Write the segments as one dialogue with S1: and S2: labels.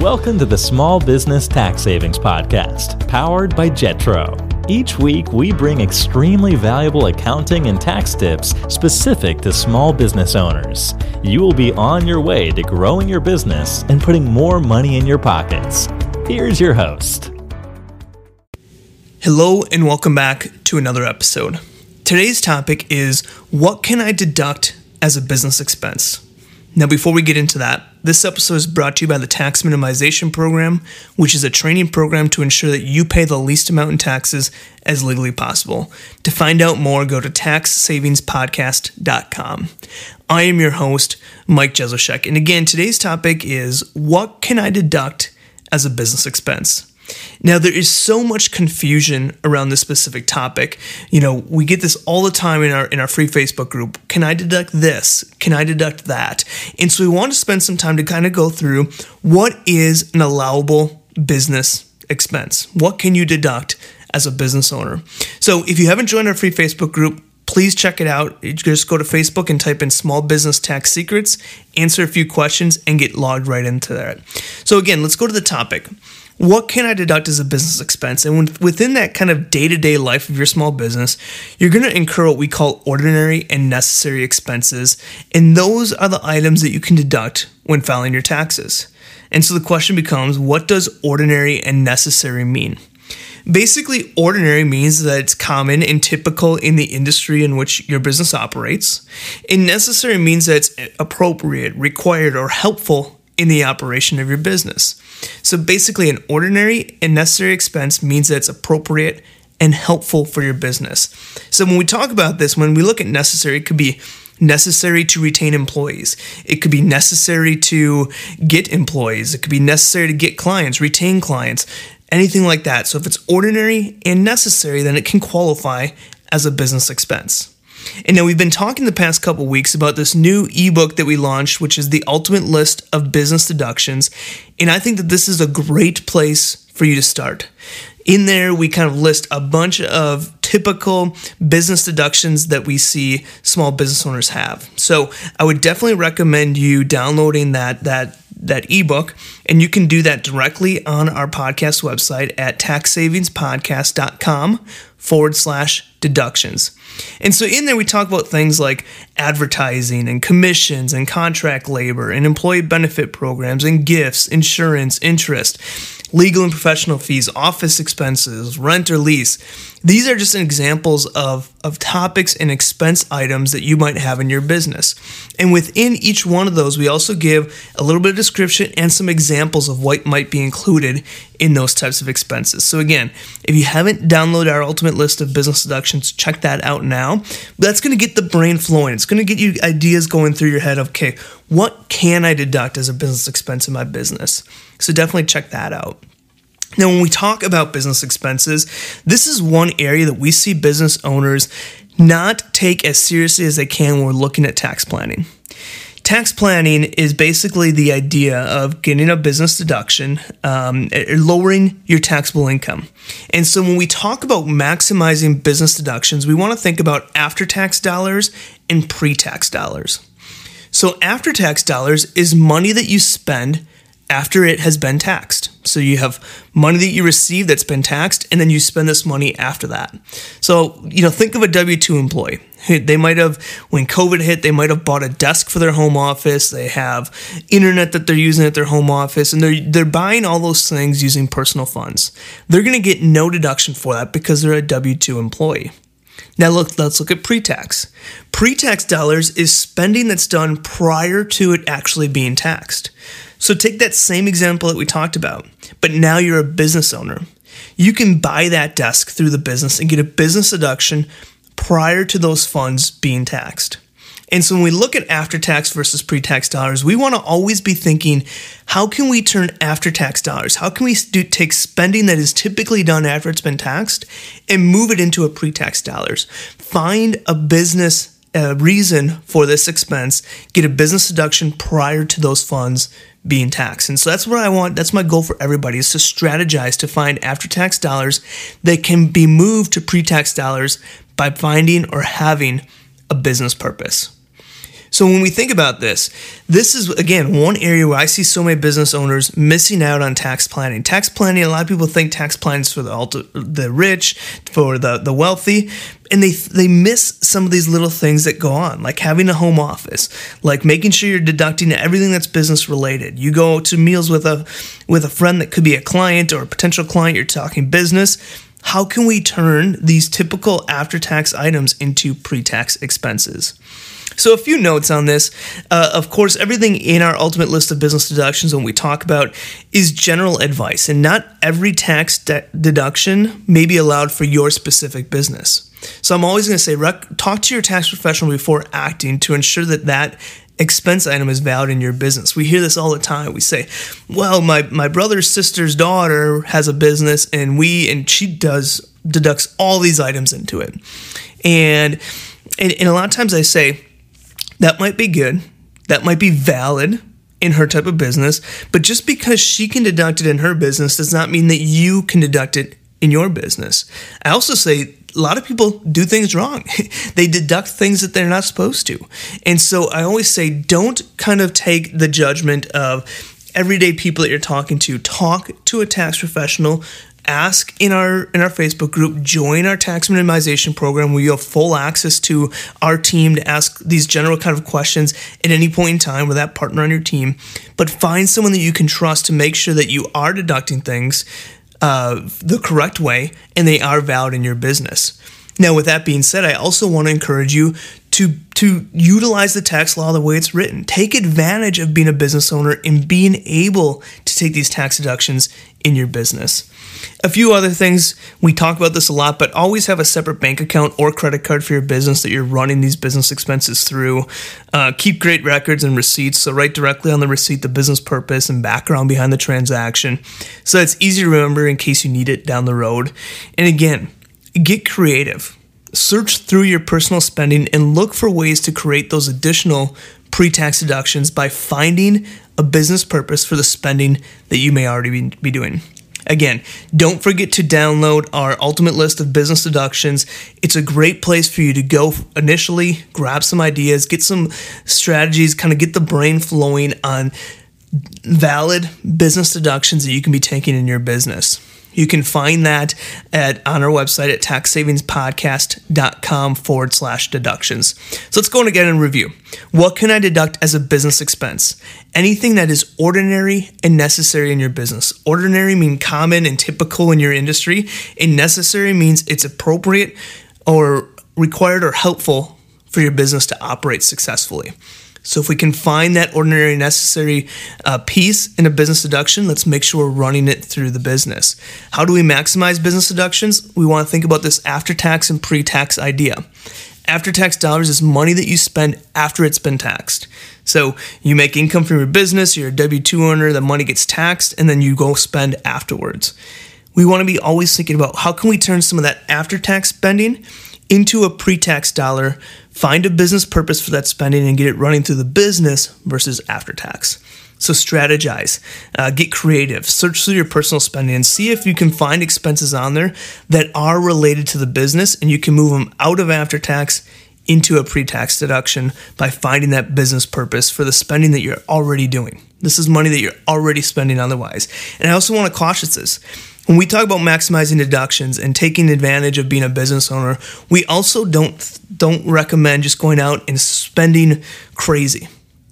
S1: Welcome to the Small Business Tax Savings Podcast, powered by Jetro. Each week, we bring extremely valuable accounting and tax tips specific to small business owners. You will be on your way to growing your business and putting more money in your pockets. Here's your host.
S2: Hello, and welcome back to another episode. Today's topic is What can I deduct as a business expense? Now, before we get into that, this episode is brought to you by the Tax Minimization Program, which is a training program to ensure that you pay the least amount in taxes as legally possible. To find out more, go to taxsavingspodcast.com. I am your host, Mike Jesowshek, and again, today's topic is what can I deduct as a business expense? Now, there is so much confusion around this specific topic. You know, we get this all the time in our in our free Facebook group. Can I deduct this? Can I deduct that? And so we want to spend some time to kind of go through what is an allowable business expense? What can you deduct as a business owner? So, if you haven't joined our free Facebook group, please check it out. You just go to Facebook and type in small business tax secrets, answer a few questions, and get logged right into that. So, again, let's go to the topic what can I deduct as a business expense? And within that kind of day to day life of your small business, you're going to incur what we call ordinary and necessary expenses. And those are the items that you can deduct when filing your taxes. And so the question becomes what does ordinary and necessary mean? Basically, ordinary means that it's common and typical in the industry in which your business operates. And necessary means that it's appropriate, required, or helpful in the operation of your business. So basically, an ordinary and necessary expense means that it's appropriate and helpful for your business. So when we talk about this, when we look at necessary, it could be necessary to retain employees. It could be necessary to get employees. It could be necessary to get clients, retain clients, anything like that. So if it's ordinary and necessary, then it can qualify as a business expense. And now we've been talking the past couple weeks about this new ebook that we launched, which is the ultimate list of business deductions. And I think that this is a great place for you to start. In there, we kind of list a bunch of typical business deductions that we see small business owners have. So I would definitely recommend you downloading that that that ebook, and you can do that directly on our podcast website at taxsavingspodcast.com forward slash deductions. And so in there, we talk about things like advertising and commissions and contract labor and employee benefit programs and gifts, insurance, interest legal and professional fees, office expenses, rent or lease. These are just examples of, of topics and expense items that you might have in your business. And within each one of those, we also give a little bit of description and some examples of what might be included in those types of expenses. So, again, if you haven't downloaded our ultimate list of business deductions, check that out now. That's going to get the brain flowing. It's going to get you ideas going through your head of, okay, what can I deduct as a business expense in my business? So definitely check that out. Now, when we talk about business expenses, this is one area that we see business owners not take as seriously as they can when we're looking at tax planning. Tax planning is basically the idea of getting a business deduction, um, lowering your taxable income. And so when we talk about maximizing business deductions, we want to think about after tax dollars and pre tax dollars. So, after tax dollars is money that you spend after it has been taxed. So you have money that you receive that's been taxed, and then you spend this money after that. So, you know, think of a W 2 employee. They might have, when COVID hit, they might have bought a desk for their home office. They have internet that they're using at their home office, and they're, they're buying all those things using personal funds. They're going to get no deduction for that because they're a W 2 employee. Now look, let's look at pre-tax. Pre-tax dollars is spending that's done prior to it actually being taxed. So take that same example that we talked about, but now you're a business owner. You can buy that desk through the business and get a business deduction prior to those funds being taxed. And so when we look at after tax versus pre tax dollars, we want to always be thinking how can we turn after tax dollars? How can we do, take spending that is typically done after it's been taxed and move it into a pre tax dollars? Find a business a reason for this expense, get a business deduction prior to those funds being taxed. And so that's what I want. That's my goal for everybody is to strategize to find after tax dollars that can be moved to pre tax dollars by finding or having a business purpose. So when we think about this, this is again one area where I see so many business owners missing out on tax planning. Tax planning, a lot of people think tax planning is for the the rich, for the the wealthy, and they they miss some of these little things that go on, like having a home office, like making sure you're deducting everything that's business related. You go to meals with a with a friend that could be a client or a potential client. You're talking business. How can we turn these typical after tax items into pre tax expenses? So, a few notes on this. Uh, of course, everything in our ultimate list of business deductions when we talk about is general advice, and not every tax de- deduction may be allowed for your specific business. So, I'm always going to say rec- talk to your tax professional before acting to ensure that that expense item is valid in your business. We hear this all the time. We say, "Well, my my brother's sister's daughter has a business and we and she does deducts all these items into it." And and, and a lot of times I say, that might be good. That might be valid in her type of business. But just because she can deduct it in her business does not mean that you can deduct it in your business. I also say a lot of people do things wrong. they deduct things that they're not supposed to. And so I always say don't kind of take the judgment of everyday people that you're talking to. Talk to a tax professional ask in our in our Facebook group, join our tax minimization program where you have full access to our team to ask these general kind of questions at any point in time with that partner on your team. But find someone that you can trust to make sure that you are deducting things uh, the correct way and they are valid in your business. Now, with that being said, I also want to encourage you to to utilize the tax law the way it's written. Take advantage of being a business owner and being able to take these tax deductions in your business. A few other things, we talk about this a lot, but always have a separate bank account or credit card for your business that you're running these business expenses through. Uh, keep great records and receipts, so write directly on the receipt the business purpose and background behind the transaction so it's easy to remember in case you need it down the road. And again, get creative. Search through your personal spending and look for ways to create those additional pre tax deductions by finding a business purpose for the spending that you may already be doing. Again, don't forget to download our ultimate list of business deductions. It's a great place for you to go initially, grab some ideas, get some strategies, kind of get the brain flowing on valid business deductions that you can be taking in your business. You can find that at on our website at taxsavingspodcast.com forward slash deductions. So let's go and again and review. What can I deduct as a business expense? Anything that is ordinary and necessary in your business. Ordinary mean common and typical in your industry, and necessary means it's appropriate or required or helpful for your business to operate successfully. So if we can find that ordinary necessary uh, piece in a business deduction, let's make sure we're running it through the business. How do we maximize business deductions? We want to think about this after tax and pre tax idea. After tax dollars is money that you spend after it's been taxed. So you make income from your business, you're a W 2 owner, the money gets taxed, and then you go spend afterwards. We want to be always thinking about how can we turn some of that after tax spending into a pre tax dollar Find a business purpose for that spending and get it running through the business versus after tax. So strategize, uh, get creative, search through your personal spending and see if you can find expenses on there that are related to the business and you can move them out of after tax into a pre tax deduction by finding that business purpose for the spending that you're already doing. This is money that you're already spending otherwise. And I also want to caution this when we talk about maximizing deductions and taking advantage of being a business owner, we also don't don't recommend just going out and spending crazy.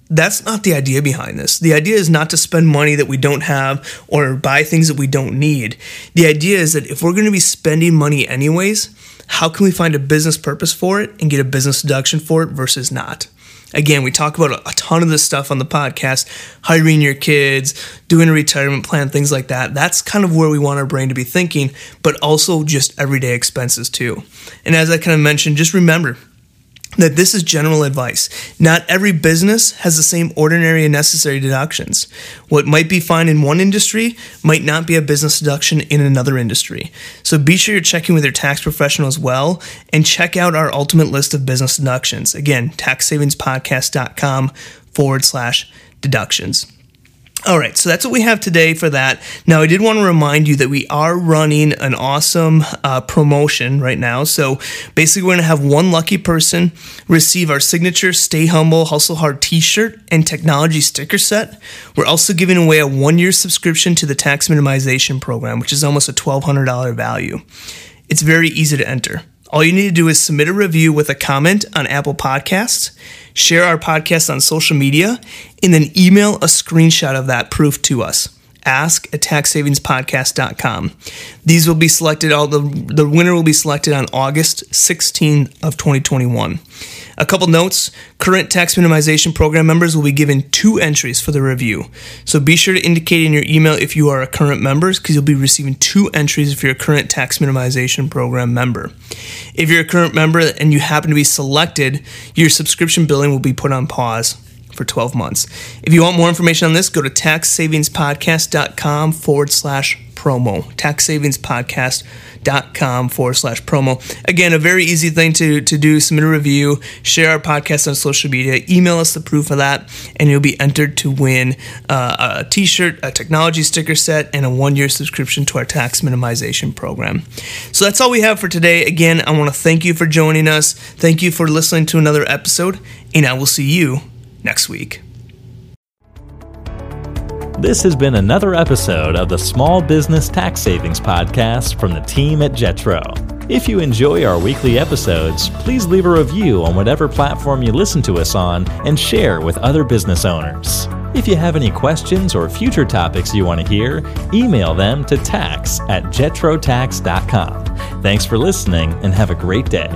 S2: That's not the idea behind this. The idea is not to spend money that we don't have or buy things that we don't need. The idea is that if we're going to be spending money anyways, how can we find a business purpose for it and get a business deduction for it versus not? Again, we talk about a ton of this stuff on the podcast hiring your kids, doing a retirement plan, things like that. That's kind of where we want our brain to be thinking, but also just everyday expenses too. And as I kind of mentioned, just remember that this is general advice. Not every business has the same ordinary and necessary deductions. What might be fine in one industry might not be a business deduction in another industry. So be sure you're checking with your tax professional as well and check out our ultimate list of business deductions. Again, taxsavingspodcast.com forward slash deductions. All right, so that's what we have today for that. Now, I did want to remind you that we are running an awesome uh, promotion right now. So basically, we're going to have one lucky person receive our signature Stay Humble, Hustle Hard t shirt and technology sticker set. We're also giving away a one year subscription to the tax minimization program, which is almost a $1,200 value. It's very easy to enter. All you need to do is submit a review with a comment on Apple Podcasts, share our podcast on social media, and then email a screenshot of that proof to us. Ask at taxsavingspodcast.com. These will be selected, all the, the winner will be selected on August 16th of 2021. A couple notes current tax minimization program members will be given two entries for the review. So be sure to indicate in your email if you are a current member because you'll be receiving two entries if you're a current tax minimization program member. If you're a current member and you happen to be selected, your subscription billing will be put on pause for 12 months. If you want more information on this, go to taxsavingspodcast.com forward slash promo. Taxsavingspodcast.com forward slash promo. Again, a very easy thing to, to do. Submit a review, share our podcast on social media, email us the proof of that, and you'll be entered to win uh, a t shirt, a technology sticker set, and a one year subscription to our tax minimization program. So that's all we have for today. Again, I want to thank you for joining us. Thank you for listening to another episode, and I will see you next week.
S1: This has been another episode of the Small Business Tax Savings Podcast from the team at Jetro. If you enjoy our weekly episodes, please leave a review on whatever platform you listen to us on and share with other business owners. If you have any questions or future topics you want to hear, email them to tax at jetrotax.com. Thanks for listening and have a great day.